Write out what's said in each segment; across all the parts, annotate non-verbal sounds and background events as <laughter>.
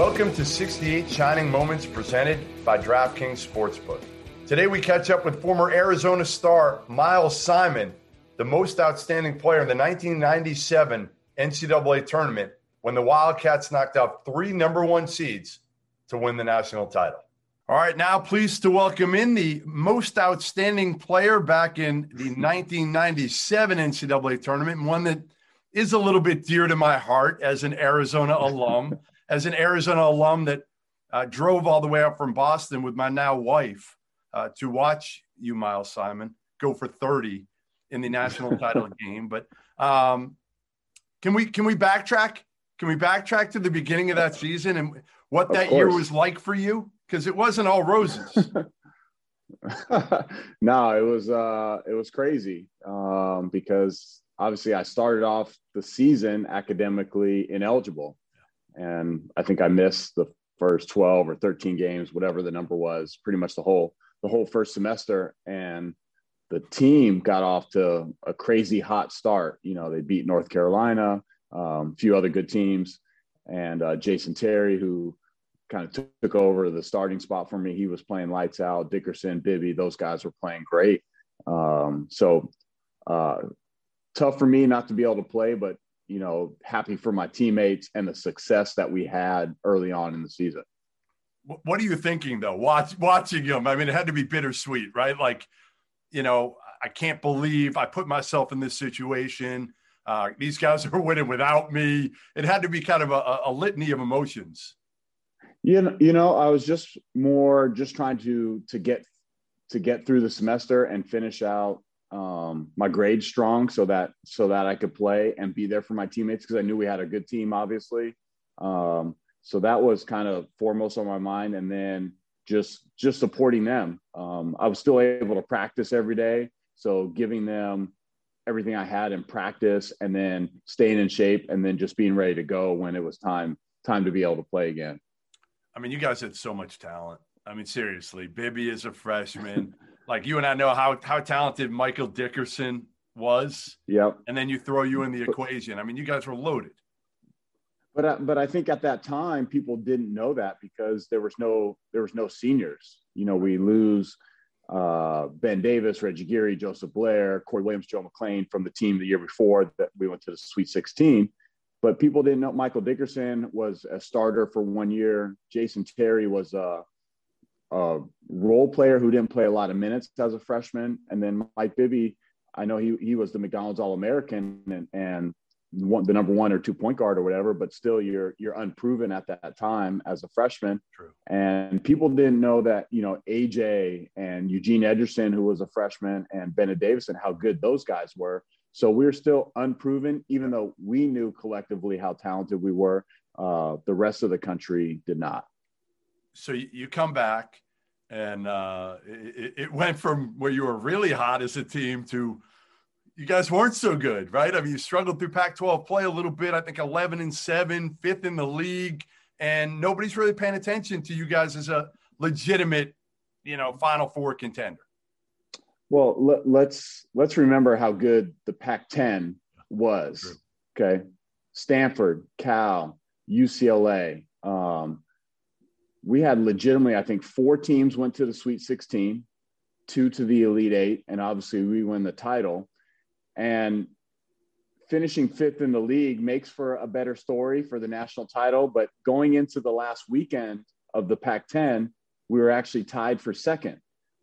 Welcome to 68 Shining Moments presented by DraftKings Sportsbook. Today we catch up with former Arizona star Miles Simon, the most outstanding player in the 1997 NCAA tournament when the Wildcats knocked out three number one seeds to win the national title. All right, now pleased to welcome in the most outstanding player back in the 1997 NCAA tournament, one that is a little bit dear to my heart as an Arizona alum, as an Arizona alum that uh, drove all the way up from Boston with my now wife uh, to watch you, Miles Simon, go for 30 in the national title <laughs> game. But um, can we can we backtrack? Can we backtrack to the beginning of that season and what that year was like for you? because it wasn't all roses. <laughs> <laughs> no, it was uh, it was crazy um, because obviously I started off the season academically ineligible, and I think I missed the first twelve or thirteen games, whatever the number was, pretty much the whole the whole first semester, and the team got off to a crazy hot start. You know, they beat North Carolina, um, a few other good teams, and uh, Jason Terry, who kind of took over the starting spot for me. He was playing lights out. Dickerson, Bibby, those guys were playing great. Um, so uh, tough for me not to be able to play, but you know, happy for my teammates and the success that we had early on in the season. What are you thinking though? Watch watching him. I mean, it had to be bittersweet, right? Like, you know, I can't believe I put myself in this situation. Uh, these guys <laughs> are winning without me. It had to be kind of a, a litany of emotions. You know, you know, I was just more just trying to to get to get through the semester and finish out um, my grades strong, so that so that I could play and be there for my teammates because I knew we had a good team, obviously. Um, so that was kind of foremost on my mind, and then just just supporting them. Um, I was still able to practice every day, so giving them everything I had in practice, and then staying in shape, and then just being ready to go when it was time time to be able to play again. I mean, you guys had so much talent. I mean, seriously, Bibby is a freshman. <laughs> like you and I know how how talented Michael Dickerson was. Yep. And then you throw you in the equation. I mean, you guys were loaded. But uh, but I think at that time people didn't know that because there was no there was no seniors. You know, we lose uh, Ben Davis, Reggie Geary, Joseph Blair, Corey Williams, Joe McLean from the team the year before that we went to the Sweet 16 but people didn't know Michael Dickerson was a starter for one year. Jason Terry was a, a, role player who didn't play a lot of minutes as a freshman. And then Mike Bibby, I know he, he was the McDonald's All American and, and one, the number one or two point guard or whatever, but still you're, you're unproven at that time as a freshman. True. And people didn't know that, you know, AJ and Eugene Edgerson, who was a freshman and Bennett Davison, how good those guys were. So we're still unproven, even though we knew collectively how talented we were. Uh, the rest of the country did not. So you come back, and uh, it, it, went from where you were really hot as a team to you guys weren't so good, right? I mean, you struggled through Pac-12 play a little bit. I think 11 and seven, fifth in the league, and nobody's really paying attention to you guys as a legitimate, you know, Final Four contender. Well, let, let's let's remember how good the Pac-10 was. True. Okay, Stanford, Cal, UCLA. We had legitimately, I think, four teams went to the Sweet 16, two to the Elite Eight, and obviously we win the title. And finishing fifth in the league makes for a better story for the national title. But going into the last weekend of the Pac 10, we were actually tied for second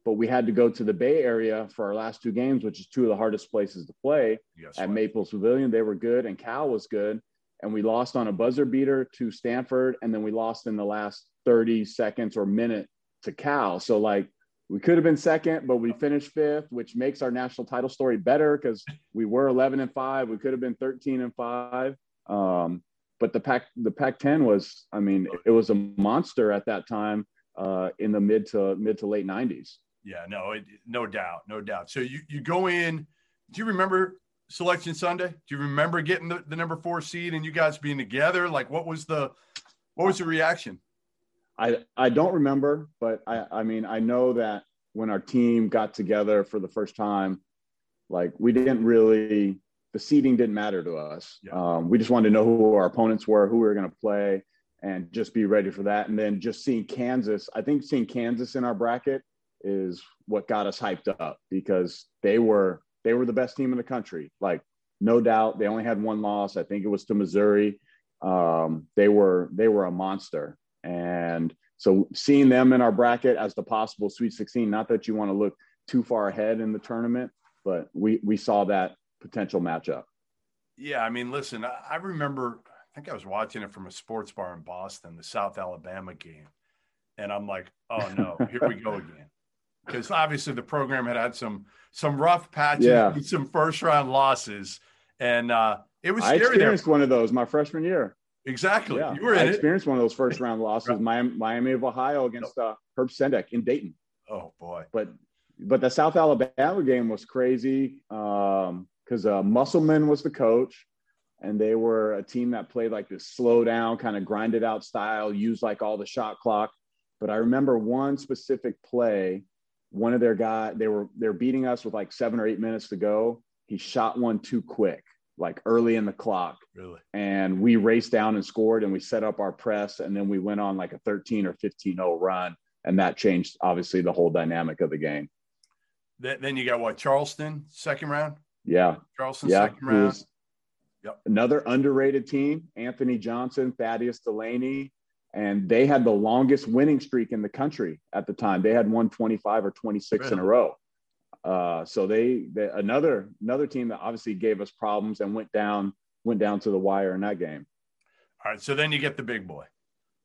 but we had to go to the Bay Area for our last two games, which is two of the hardest places to play yes, at right. Maples Pavilion. They were good, and Cal was good, and we lost on a buzzer beater to Stanford, and then we lost in the last 30 seconds or minute to Cal. So like we could have been second, but we finished fifth, which makes our national title story better because we were 11 and five. We could have been 13 and five. Um, but the pack the Pac-10 was, I mean, it was a monster at that time uh, in the mid to mid to late 90s. Yeah, no, it, no doubt, no doubt. So you you go in. Do you remember Selection Sunday? Do you remember getting the, the number four seed and you guys being together? Like, what was the what was the reaction? I I don't remember, but I I mean I know that when our team got together for the first time, like we didn't really the seeding didn't matter to us. Yeah. Um, we just wanted to know who our opponents were, who we were going to play, and just be ready for that. And then just seeing Kansas, I think seeing Kansas in our bracket is what got us hyped up because they were they were the best team in the country. Like no doubt, they only had one loss. I think it was to Missouri. Um, they were they were a monster, and so seeing them in our bracket as the possible Sweet 16. Not that you want to look too far ahead in the tournament, but we we saw that potential matchup. Yeah, I mean, listen, I remember. I think I was watching it from a sports bar in Boston, the South Alabama game, and I'm like, oh no, here we go again <laughs> because obviously the program had had some some rough patches, yeah. some first round losses, and uh, it was. I experienced there. one of those my freshman year. Exactly, yeah. you were. I experienced it. one of those first round losses, right. Miami, Miami of Ohio against uh, Herb Sendek in Dayton. Oh boy! But but the South Alabama game was crazy because um, uh, Musselman was the coach, and they were a team that played like this slow down, kind of grinded out style, used like all the shot clock. But I remember one specific play one of their guy they were they're beating us with like seven or eight minutes to go he shot one too quick like early in the clock really and we raced down and scored and we set up our press and then we went on like a 13 or 15-0 run and that changed obviously the whole dynamic of the game then you got what charleston second round yeah charleston yeah, second round yep. another underrated team anthony johnson thaddeous delaney and they had the longest winning streak in the country at the time. They had won 25 or 26 really? in a row. Uh, so they, they, another another team that obviously gave us problems and went down went down to the wire in that game. All right, so then you get the big boy.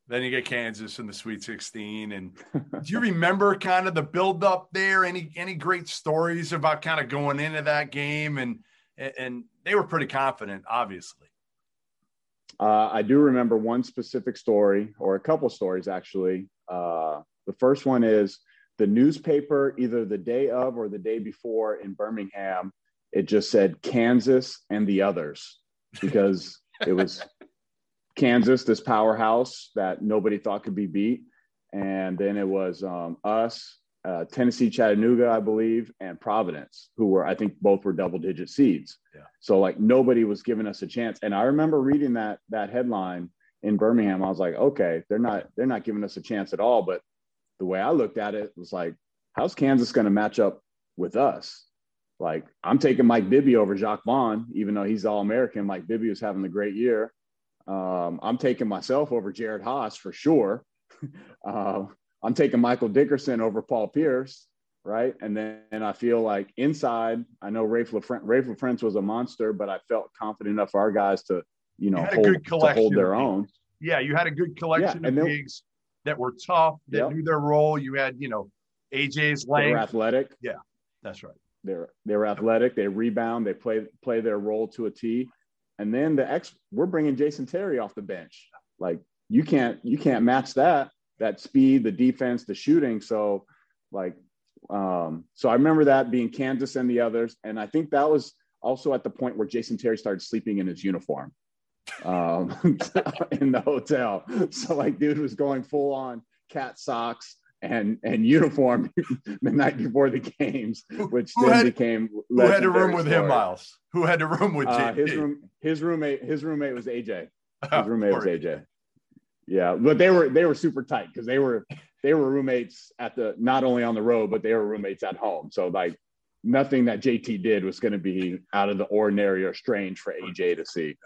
Then you get Kansas in the Sweet 16. And do you remember kind of the build up there? Any any great stories about kind of going into that game? And and they were pretty confident, obviously. Uh, I do remember one specific story, or a couple stories actually. Uh, the first one is the newspaper, either the day of or the day before in Birmingham, it just said Kansas and the others because <laughs> it was Kansas, this powerhouse that nobody thought could be beat. And then it was um, us, uh, Tennessee Chattanooga, I believe, and Providence, who were, I think, both were double digit seeds. Yeah. So like nobody was giving us a chance. And I remember reading that that headline in Birmingham. I was like, okay, they're not they're not giving us a chance at all. But the way I looked at it was like, how's Kansas going to match up with us? Like I'm taking Mike Bibby over Jacque Vaughn, even though he's all American. Mike Bibby was having a great year. Um, I'm taking myself over Jerod Haase for sure. uh, <laughs> I'm taking Michael Dickerson over Paul Pierce, right? And then and I feel like inside, I know Raef LaFrentz, Raef LaFrentz was a monster, but I felt confident enough for our guys to, you know, you hold, to hold their own. Yeah, you had a good collection yeah, of bigs that were tough, that yep. knew their role. You had, you know, AJ's length. They were athletic. Yeah, that's right. They're they're athletic. They rebound. They play play their role to a T. And then the X, we're bringing Jason Terry off the bench. Like you can't you can't match that that speed, the defense, the shooting. So like, um, so I remember that being Kansas and the others. And I think that was also at the point where Jason Terry started sleeping in his uniform um, <laughs> in the hotel. So like, dude was going full on cat socks and and uniform <laughs> the night before the games, which who then had, became who had a room with story. him, Miles? Who had a room with uh, his room? His roommate. His roommate was AJ. <laughs> His roommate was AJ. Yeah, but they were they were super tight because they were they were roommates at the not only on the road but they were roommates at home. So like nothing that JT did was going to be out of the ordinary or strange for AJ to see.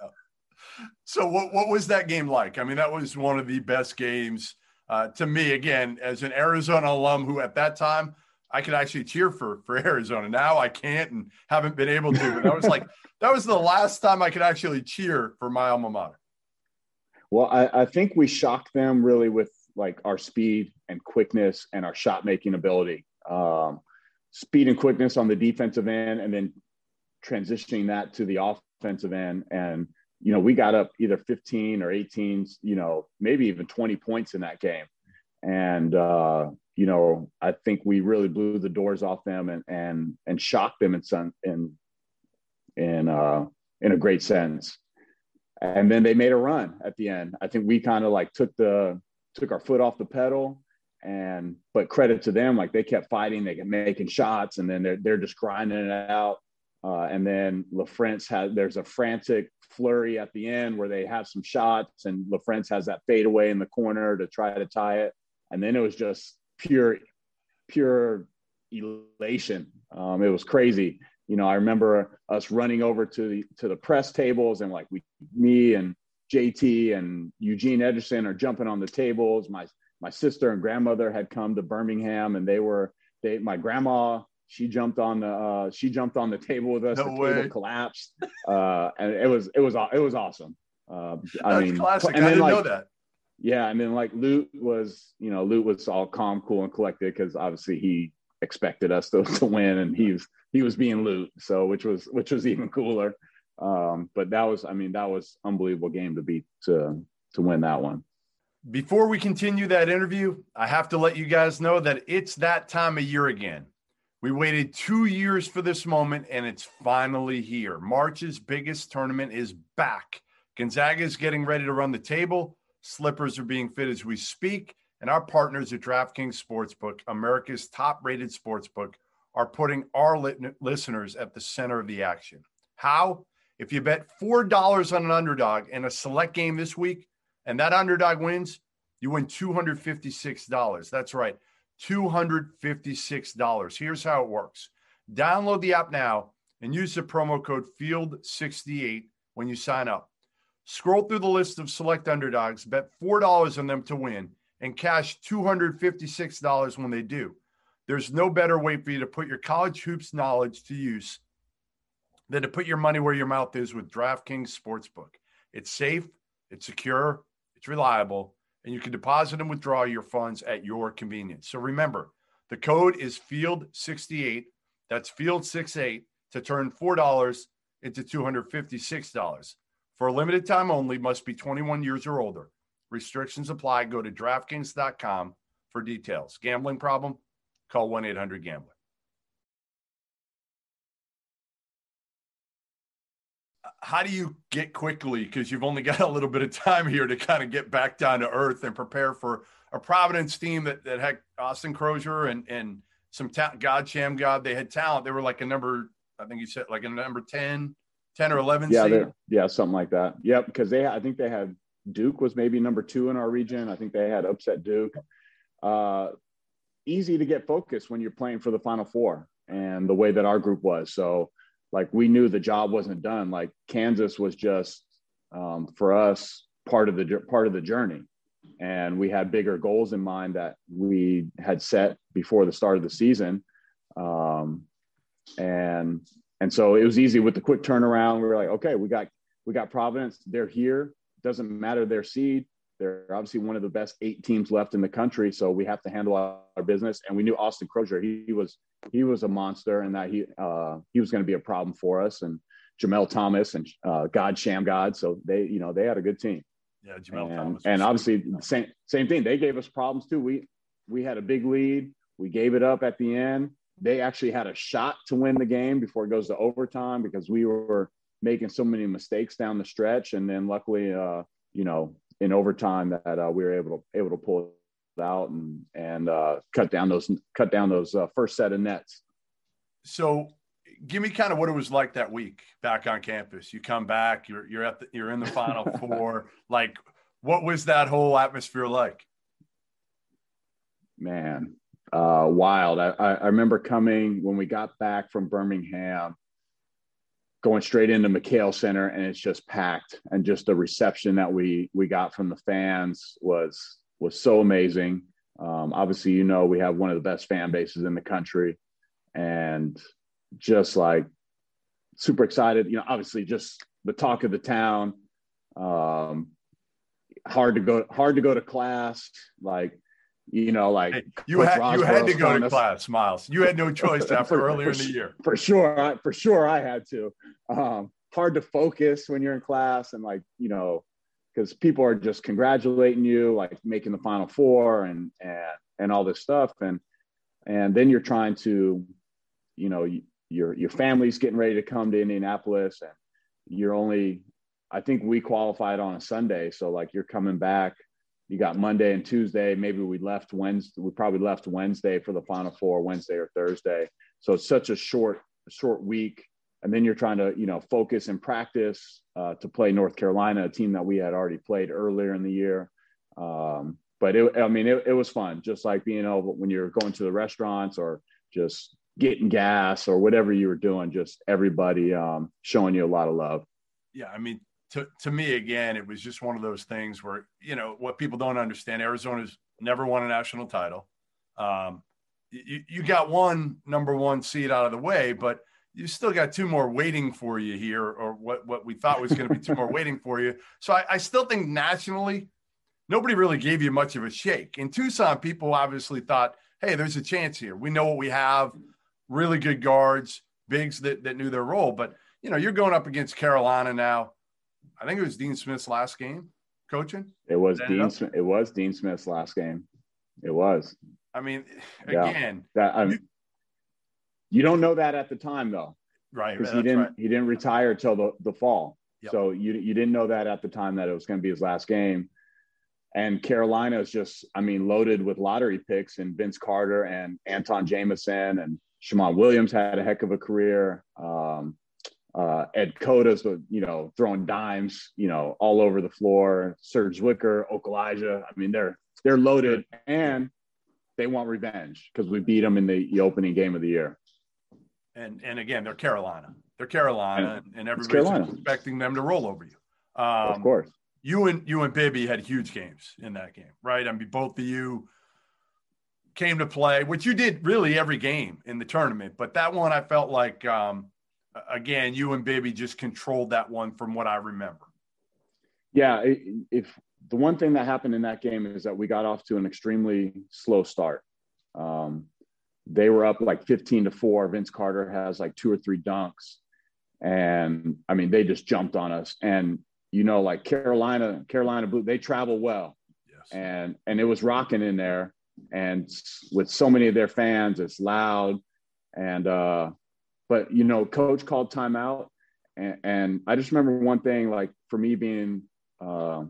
So what what was that game like? I mean, that was one of the best games uh, to me. Again, as an Arizona alum, who at that time I could actually cheer for for <laughs> Arizona. Now I can't and haven't been able to. But that was like <laughs> that was the last time I could actually cheer for my alma mater. Well, I, I think we shocked them really with like our speed and quickness and our shot making ability. Um, speed and quickness on the defensive end, and then transitioning that to the offensive end. And you know, we got up either 15 or 18, you know, maybe even 20 points in that game. And uh, you know, I think we really blew the doors off them and and and shocked them in some in in uh, in a great sense and then they made a run at the end. I think we kind of like took the took our foot off the pedal, and but credit to them, like they kept fighting, they kept making shots, and then they're they're just grinding it out. Uh, and then LaFrentz had, there's a frantic flurry at the end where they have some shots, and LaFrentz has that fadeaway in the corner to try to tie it. And then it was just pure, pure elation. Um, it was crazy. You know, I remember us running over to the to the press tables and like we, me and JT and Eugene Edgerson are jumping on the tables. My my sister and grandmother had come to Birmingham, and they were they my grandma she jumped on the uh, she jumped on the table with us. No the way. table collapsed, uh, and it was it was it was awesome. Uh, I mean, classic. and I then didn't like know that. yeah, and then like Lute was you know Lute was all calm, cool, and collected because obviously he expected us to, to win, and he was he was being Lute, so which was which was even cooler. Um, but that was I mean that was unbelievable game to beat to to win that one. Before we continue that interview, I have to let you guys know that it's that time of year again. We waited two years for this moment, and it's finally here. March's biggest tournament is back. Gonzaga is getting ready to run the table. Slippers are being fit as we speak. And our partners at DraftKings Sportsbook, America's top rated sportsbook, are putting our listeners at the center of the action. How? If you bet $4 on an underdog in a select game this week, and that underdog wins, you win $256. That's right, $256. Here's how it works download the app now and use the promo code FIELD68 when you sign up. Scroll through the list of select underdogs, bet $4 on them to win, and cash $256 when they do. There's no better way for you to put your college hoops knowledge to use than to put your money where your mouth is with DraftKings Sportsbook. It's safe, it's secure, it's reliable, and you can deposit and withdraw your funds at your convenience. So remember, the code is FIELD68. That's FIELD68 to turn $4 into $256. For a limited time only, must be 21 years or older. Restrictions apply. Go to DraftKings.com for details. Gambling problem? Call 1 800 Gambler. How do you get quickly? Because you've only got a little bit of time here to kind of get back down to earth and prepare for a Providence team that, that had Austin Croshere and, and some ta- God Shammgod. They had talent. They were like a number, I think you said like a number 10, 10 or 11 Yeah, seed. yeah, something like that. Yep, because they I think they had Duke was maybe number two in our region. I think they had upset Duke. Uh, easy to get focused when you're playing for the Final Four, and the way that our group was. So, like we knew the job wasn't done. Like Kansas was just um, for us part of the part of the journey, and we had bigger goals in mind that we had set before the start of the season. Um, and and so it was easy with the quick turnaround. We were like, okay, we got we got Providence. They're here. Doesn't matter their seed. They're obviously one of the best eight teams left in the country. So we have to handle our, business. And we knew Austin Croshere. He, he was he was a monster, and that he uh, he was going to be a problem for us. And Jamel Thomas and uh, God Shammgod. So they you know they had a good team. Yeah, Jamel and, Thomas. and obviously same same thing. They gave us problems too. We we had a big lead. We gave it up at the end. They actually had a shot to win the game before it goes to overtime because we were making so many mistakes down the stretch. And then luckily, uh, you know, in overtime that uh, we were able to able to pull it out and and uh, cut down those cut down those uh, first set of nets. So, give me kind of what it was like that week back on campus. You come back, you're you're at the, you're in the Final <laughs> Four. Like, what was that whole atmosphere like? man, uh, wild. I, I, remember coming when we got back from Birmingham, going straight into McKale Center, and it's just packed. And just the reception that we we got from the fans was was so amazing. Um, obviously, you know, we have one of the best fan bases in the country, and just like super excited. You know, obviously, just the talk of the town. Um, hard to go hard to go to class like you know like Hey, you Coach had you had to go to us- class, Miles. You had no <laughs> choice after For- earlier in the year. for sure I, for sure i had to um hard to focus when you're in class and like you know because people are just congratulating you like making the final four and and and all this stuff. And and then you're trying to you know your your family's getting ready to come to indianapolis and you're only i think we qualified on a sunday. So like you're coming back. You got monday and tuesday. Maybe we left wednesday we probably left wednesday for the final four wednesday or thursday. So it's such a short short week and then you're trying to you know focus and practice uh, to play North Carolina, a team that we had already played earlier in the year. Um, but it, I mean, it, it was fun, just like being able when you're going to the restaurants or just getting gas or whatever you were doing, just everybody um, showing you a lot of love. Yeah, I mean, to to me again, it was just one of those things where you know what people don't understand. Arizona's never won a national title. Um, you, you got one number one seed out of the way, but you still got two more waiting for you here, or what what we thought was going to be two more <laughs> waiting for you. So I, I still think nationally, nobody really gave you much of a shake. In Tucson, people obviously thought, hey, there's a chance here. We know what we have, really good guards, bigs that, that knew their role. But, you know, you're going up against Carolina now. I think it was Dean Smith's last game coaching. It was Dean. Smith, it was Dean Smith's last game. It was. I mean, again, yeah, that, you, don't know that at the time though, right? Because he didn't right. he didn't retire till the, the fall. Yep. So you you didn't know that at the time that it was going to be his last game. And Carolina is just, I mean, loaded with lottery picks and Vince Carter and Antawn Jamison and Shammond Williams had a heck of a career. Um, uh, Ed Cota's, you know, throwing dimes, you know, all over the floor. Serge Zwikker, Okulaja. I mean, they're they're loaded and they want revenge because we beat them in the, the, opening game of the year. And and again, they're Carolina. They're Carolina, and, and everybody's Carolina. expecting them to roll over you. Um, of course you and you and Bibby had huge games in that game, right? I mean, both of you came to play, which you did really every game in the tournament. But that one, I felt like, um, again, you and Bibby just controlled that one from what I remember. Yeah, if the one thing that happened in that game is that we got off to an extremely slow start. Um, they were up like 15 to four. Vince Carter has like two or three dunks. And I mean, they just jumped on us. And you know, like Carolina, Carolina Blue, they travel well. Yes. And and it was rocking in there. And with so many of their fans, it's loud. And uh, but you know, coach called timeout. And, and I just remember one thing, like for me being uh,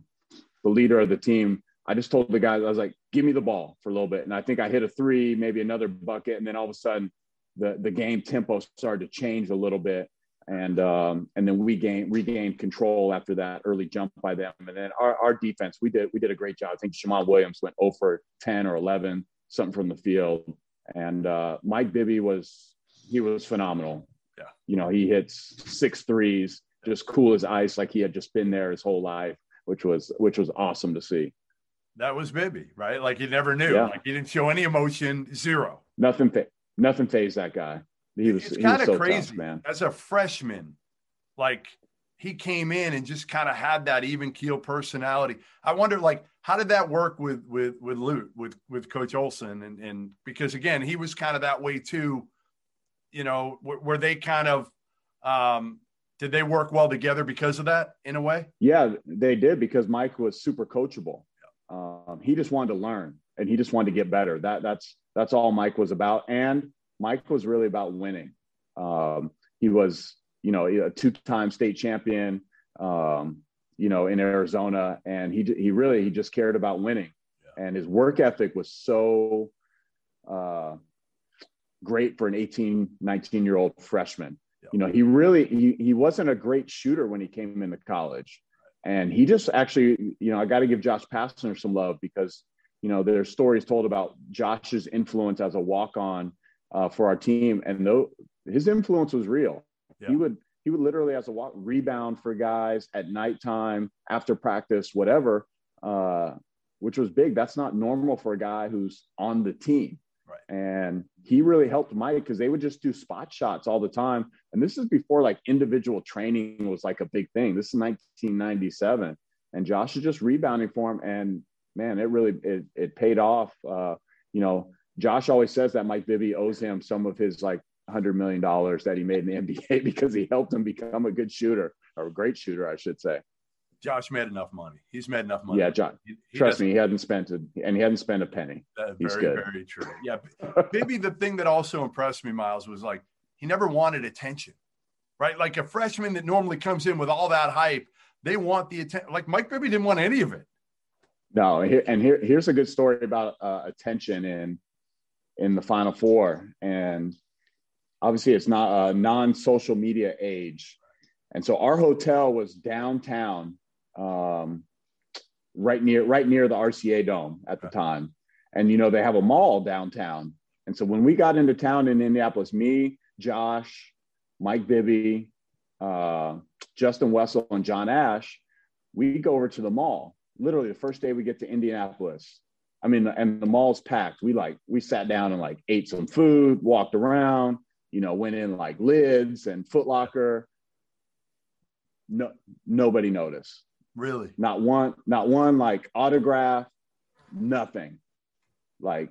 the leader of the team, I just told the guys, I was like, give me the ball for a little bit. And I think I hit a three, maybe another bucket. And then all of a sudden the, the game tempo started to change a little bit and um, and then we gained regained control after that early jump by them. And then our, our defense, we did we did a great job. I think Shammond Williams went 0 for 10 or 11, something from the field. And uh, Mike Bibby was he was phenomenal. Yeah, you know he hits six threes, just cool as ice, like he had just been there his whole life, which was which was awesome to see. That was Bibby, right? Like you never knew. Yeah. Like he didn't show any emotion, zero. Nothing. nothing phased that guy. He was, it's kind of so crazy, tough, man. As a freshman, like he came in and just kind of had that even keel personality. I wonder, like, how did that work with with with Lute, with with Coach Olson, and and because again, he was kind of that way too. You know, were, were they kind of um, did they work well together because of that in a way? Yeah, they did because Mike was super coachable. Um, he just wanted to learn and he just wanted to get better. That that's that's all Mike was about. And Mike was really about winning. Um, he was, you know, a two-time state champion, um, you know, in Arizona, and he he really he just cared about winning, yeah. and his work ethic was so uh, great for an 18, 19 year old freshman. Yeah. You know, he really he he wasn't a great shooter when he came into college, and he just actually, you know, I got to give Josh Pastner some love because you know there's stories told about Josh's influence as a walk on uh, for our team, and though his influence was real. Yeah. He would he would literally as a walk rebound for guys at nighttime after practice, whatever, uh, which was big. That's not normal for a guy who's on the team. Right. And he really helped Mike because they would just do spot shots all the time. And this is before like individual training was like a big thing. This is 1997, and Josh is just rebounding for him. And man, it really it, it paid off. Uh, you know, Josh always says that Mike Bibby owes him some of his like hundred million dollars that he made in the <laughs> NBA because he helped him become a good shooter or a great shooter, I should say. Josh made enough money. He's made enough money. Yeah, John. He, he trust me, he hadn't spent it, and he hadn't spent a penny. Very, He's good. very true. Yeah, <laughs> maybe the thing that also impressed me, Miles, was like he never wanted attention, right? Like a freshman that normally comes in with all that hype, they want the attention. Like Mike Bibby didn't want any of it. No, and here, here's a good story about uh, attention in in the Final Four, and obviously it's not a non-social media age, and so our hotel was downtown, um, right near right near the RCA Dome at the time, and you know they have a mall downtown, and so when we got into town in Indianapolis, me, Josh, Mike Bibby, uh, Justin Wessel, and John Ash, we go over to the mall. Literally the first day we get to Indianapolis, I mean, and the mall's packed. We like we sat down and like ate some food, walked around, you know, went in like Lids and Footlocker. No, nobody noticed. Really? Not one, not one like autograph, nothing. Like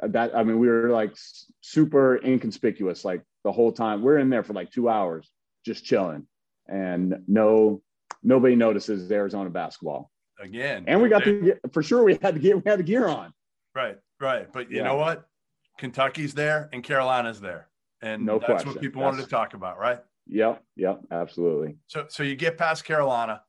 that. I mean, we were like super inconspicuous, like the whole time. We're in there for like two hours, just chilling, and no, nobody notices Arizona basketball again. And we got the for sure we had to get we had the gear on. Right, right. But you yeah. know what? Kentucky's there and Carolina's there. And no that's question. what people that's, wanted to talk about, right? Yep, yep, absolutely. So so you get past Carolina,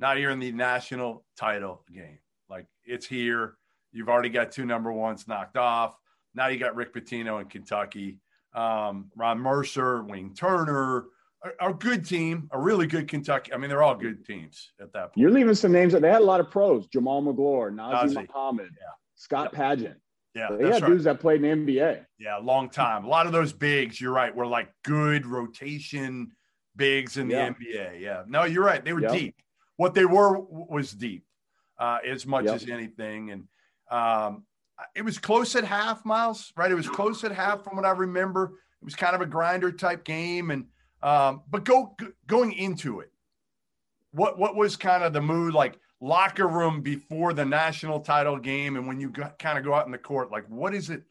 now you're in the national title game. Like it's here. You've already got two number ones knocked off. Now you got Rick Pitino in Kentucky, um, Ron Mercer, Wayne Turner, a, a, good team, a really good Kentucky. I mean, they're all good teams at that point. You're leaving some names that they had a lot of pros: Jamaal Magloire, Nazr Mohammed, yeah. Scott yep. Padgett. Yeah, they had right. dudes that played in the NBA. Yeah, long time. A lot of those bigs, you're right, were like good rotation bigs in the yeah. NBA. Yeah, no, you're right. They were yep. deep. What they were was deep, uh, as much yep. as anything. And um, it was close at half, Miles. Right? It was close at half from what I remember. It was kind of a grinder type game, and um, but go going into it, what what was kind of the mood like locker room before the national title game, and when you got, kind of go out in the court, like what is it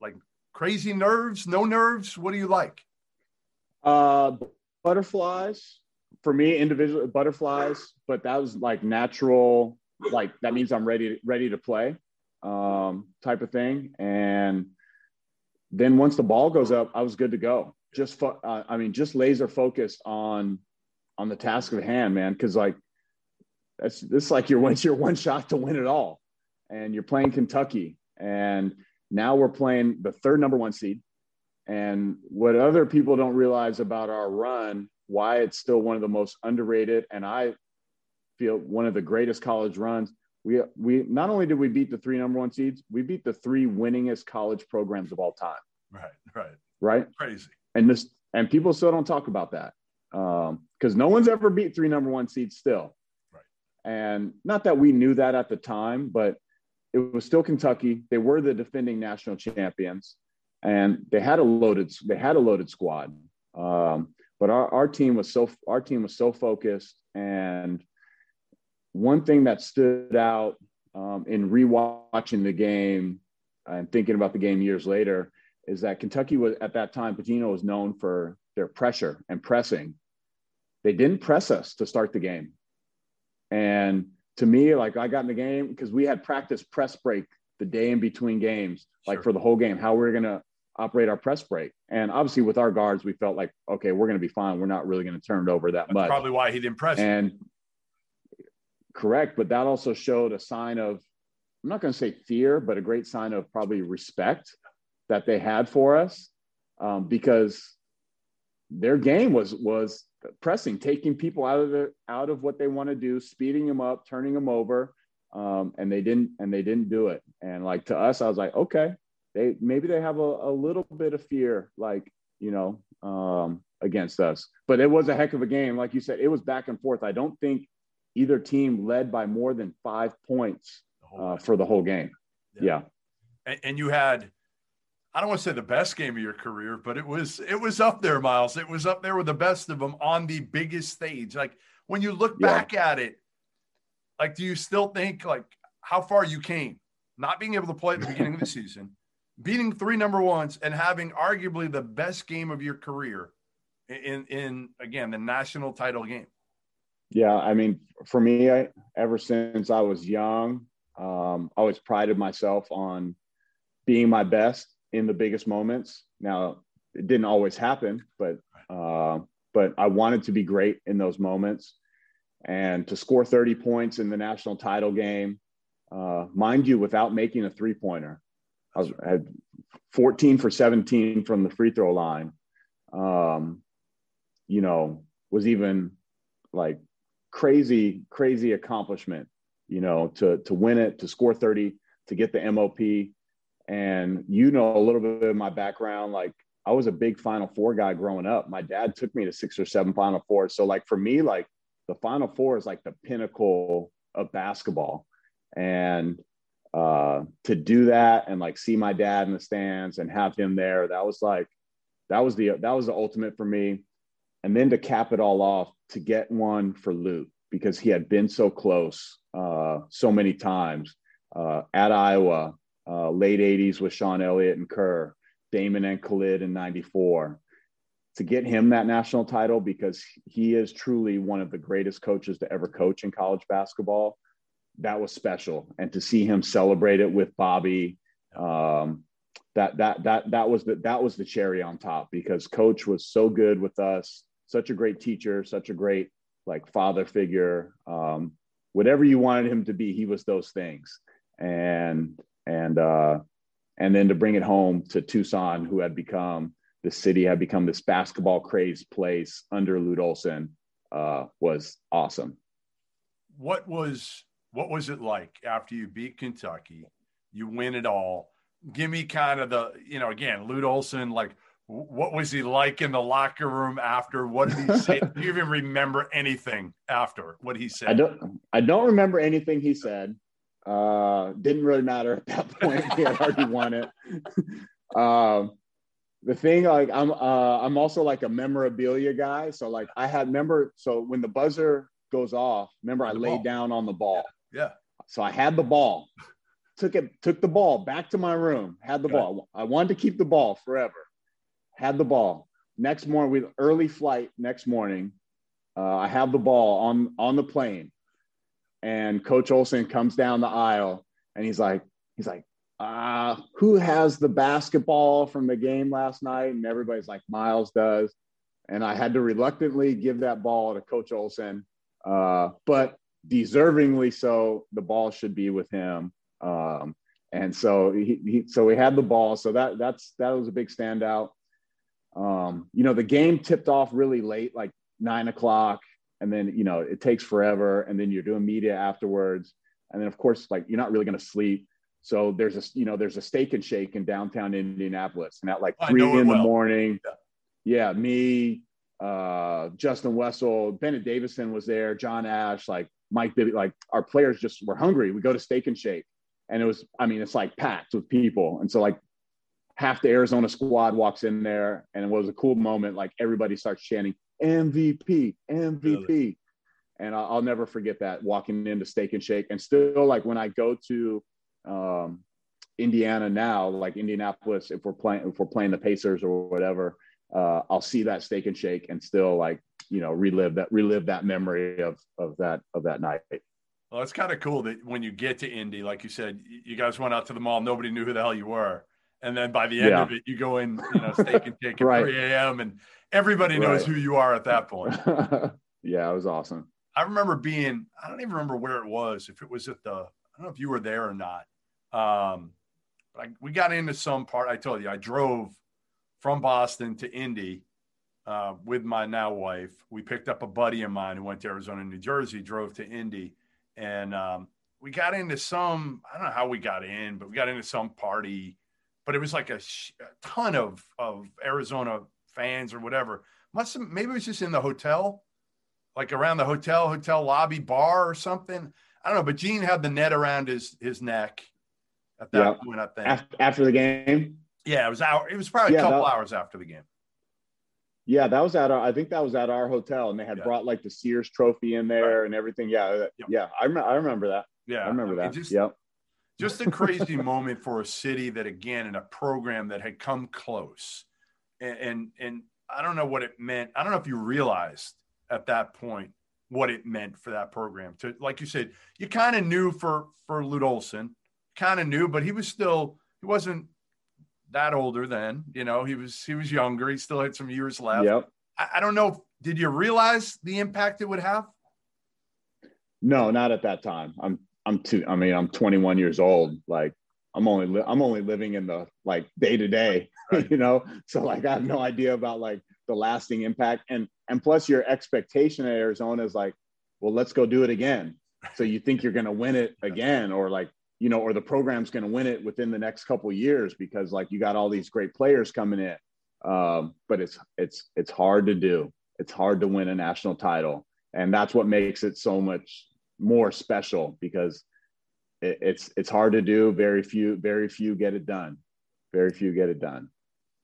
like? Crazy nerves, no nerves. What do you like? Uh, butterflies for me, individual butterflies, but that was like natural. Like that means I'm ready ready to play, um, type of thing. And then once the ball goes up, I was good to go just fo- uh, I mean, just laser focused on on the task of hand, man. Because like that's this like your once <laughs> your one shot to win it all, and you're playing Kentucky, and now we're playing the third number one seed. And what other people don't realize about our run, why it's still one of the most underrated, and I feel one of the greatest college runs. We we not only did we beat the three number one seeds, we beat the three winningest college programs of all time. Right, right, right. Crazy and this and people still don't talk about that because um, no one's ever beat three number one seeds still. Right. And not that we knew that at the time, but it was still Kentucky. They were the defending national champions, and they had a loaded they had a loaded squad. Um, but our, our team was so our team was so focused. And one thing that stood out um, in rewatching the game and thinking about the game years later is that Kentucky was at that time, Pitino was known for their pressure and pressing. They didn't press us to start the game. And to me, like I got in the game because we had practice press break the day in between games, like for the whole game, how we are going to operate our press break. And obviously, with our guards, we felt like, okay, we're going to be fine. We're not really going to turn it over that That's much. Probably why he didn't press. And correct, but that also showed a sign of, I'm not going to say fear, but a great sign of probably respect that they had for us um, because their game was was pressing, taking people out of the out of what they want to do, speeding them up, turning them over, um, and they didn't and they didn't do it. And like to us, I was like, okay, they maybe they have a, a little bit of fear, like you know, um, against us. But it was a heck of a game, like you said. It was back and forth. I don't think either team led by more than five points uh, for the whole game. Yeah. yeah. And, and you had I don't want to say the best game of your career, but it was it was up there, Miles. It was up there with the best of them on the biggest stage. Like when you look yeah. back at it, like do you still think like how far you came, not being able to play at the beginning of the <laughs> season, beating three number ones, and having arguably the best game of your career in in again the national title game? Yeah, I mean, for me, I, ever since I was young, um, I always prided myself on being my best in the biggest moments. Now, it didn't always happen, but uh, but I wanted to be great in those moments, and to score 30 points in the national title game, uh, mind you, without making a three pointer. I, was, I had 14 for 17 from the free throw line. um, you know, was even like crazy, crazy accomplishment, you know, to to win it, to score 30, to get the MOP. And you know a little bit of my background, like I was a big Final Four guy growing up. My dad took me to six or seven Final Fours. So like for me, like the Final Four is like the pinnacle of basketball. And uh, to do that and like see my dad in the stands and have him there, that was like that was the that was the ultimate for me. And then to cap it all off, to get one for Lute because he had been so close uh, so many times uh, at Iowa, uh, late 80s with Sean Elliott and Kerr, Damon and Khalid in 94. To get him that national title because he is truly one of the greatest coaches to ever coach in college basketball, that was special. And to see him celebrate it with Bobby, um, that that that that was the that was the cherry on top because coach was so good with us such a great teacher such a great like father figure um, whatever you wanted him to be he was those things. And and uh and then to bring it home to tucson who had become the city had become this basketball crazed place under lute olson uh was awesome. What was what was it like after you beat kentucky? You win it all. Give me kind of the, you know, again, Lute Olson, like, what was he like in the locker room after? What did he <laughs> say? Do you even remember anything after what he said? I don't. I don't remember anything he said. Uh, didn't really matter at that point. he had already won it. <laughs> um, the thing, like, I'm. Uh, I'm also like a memorabilia guy. So like, I had remember. So when the buzzer goes off, remember I laid down on the ball. Yeah. yeah. So I had the ball took it, took the ball back to my room, had the okay. ball. I wanted to keep the ball forever. Had the ball. Next morning, we early flight next morning. Uh, I have the ball on on the plane, and Coach Olson comes down the aisle, and he's like, he's like, uh, who has the basketball from the game last night? And everybody's like, Miles does. And I had to reluctantly give that ball to Coach Olson, uh, but deservingly so. The ball should be with him. Um, and so he, he, so we had the ball. So that that's that was a big standout. Um, you know, the game tipped off really late, like nine o'clock, and then you know it takes forever, and then you're doing media afterwards, and then of course like you're not really going to sleep. So there's a you know there's a steak and shake in downtown Indianapolis, and at like three in the morning, yeah. yeah, me, uh, Justin Wessel, Bennett Davison was there, John Ash, like Mike Bibby, like our players just were hungry. We go to Steak and Shake, and it was i mean it's like packed with people and so like half the arizona squad walks in there and it was a cool moment like everybody starts chanting mvp mvp really? and I'll, I'll, never forget that walking into steak and shake and still like when i go to um, indiana now like indianapolis if we're playing if we're playing the pacers or whatever uh, i'll see that steak and shake and still like you know relive that relive that memory of of that of that night well, it's kind of cool that when you get to Indy, like you said, you guys went out to the mall, nobody knew who the hell you were. And then by the end yeah. of it, you go in, you know, steak and cake at right. 3 a.m. and everybody knows right. who you are at that point. <laughs> yeah, it was awesome. I remember being, I don't even remember where it was, if it was at the, I don't know if you were there or not. Um, but I, we got into some part. I told you, I drove from Boston to Indy uh, with my now wife. We picked up a buddy of mine who went to Arizona, New Jersey, drove to Indy and um, we got into some i don't know how we got in but we got into some party but it was like a, a ton of of arizona fans or whatever must have, maybe it was just in the hotel like around the hotel hotel lobby bar or something i don't know but gene had the net around his his neck at that point i think after the game yeah it was out it was probably yeah, a couple that, hours after the game yeah, that was at our. I think that was at our hotel, and they had yeah. brought like the Sears Trophy in there right. and everything. Yeah, uh, yep. yeah, I, rem- I remember that. Yeah, I remember that. Just, yep. Just a crazy moment for a city that, again, in a program that had come close, and, and and I don't know what it meant. I don't know if you realized at that point what it meant for that program. To like you said, you kind of knew for for Lute Olson, kind of knew, but he was still he wasn't that older then. You know, he was he was younger. He still had some years left. Yep. I, I don't know. Did you realize the impact it would have? No, not at that time. I'm I'm too. I mean, I'm 21 years old. Like I'm only li- I'm only living in the like day to day. You know, so like I have no idea about like the lasting impact. And and plus your expectation at Arizona is like, well, let's go do it again. So you think you're going to win it again, or like you know, or the program's going to win it within the next couple years because like you got all these great players coming in. Um, but it's it's it's hard to do. It's hard to win a national title, and that's what makes it so much more special because it, it's it's hard to do. Very few very few get it done. Very few get it done.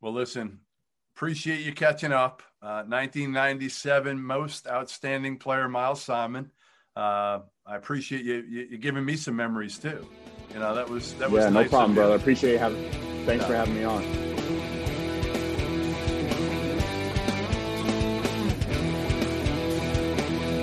Well, listen, appreciate you catching up. Uh, 1997 most outstanding player, Miles Simon. Uh, I appreciate you, you, you giving me some memories too. You know that was that was yeah, nice no problem, brother. Appreciate you having. Thanks yeah. for having me on.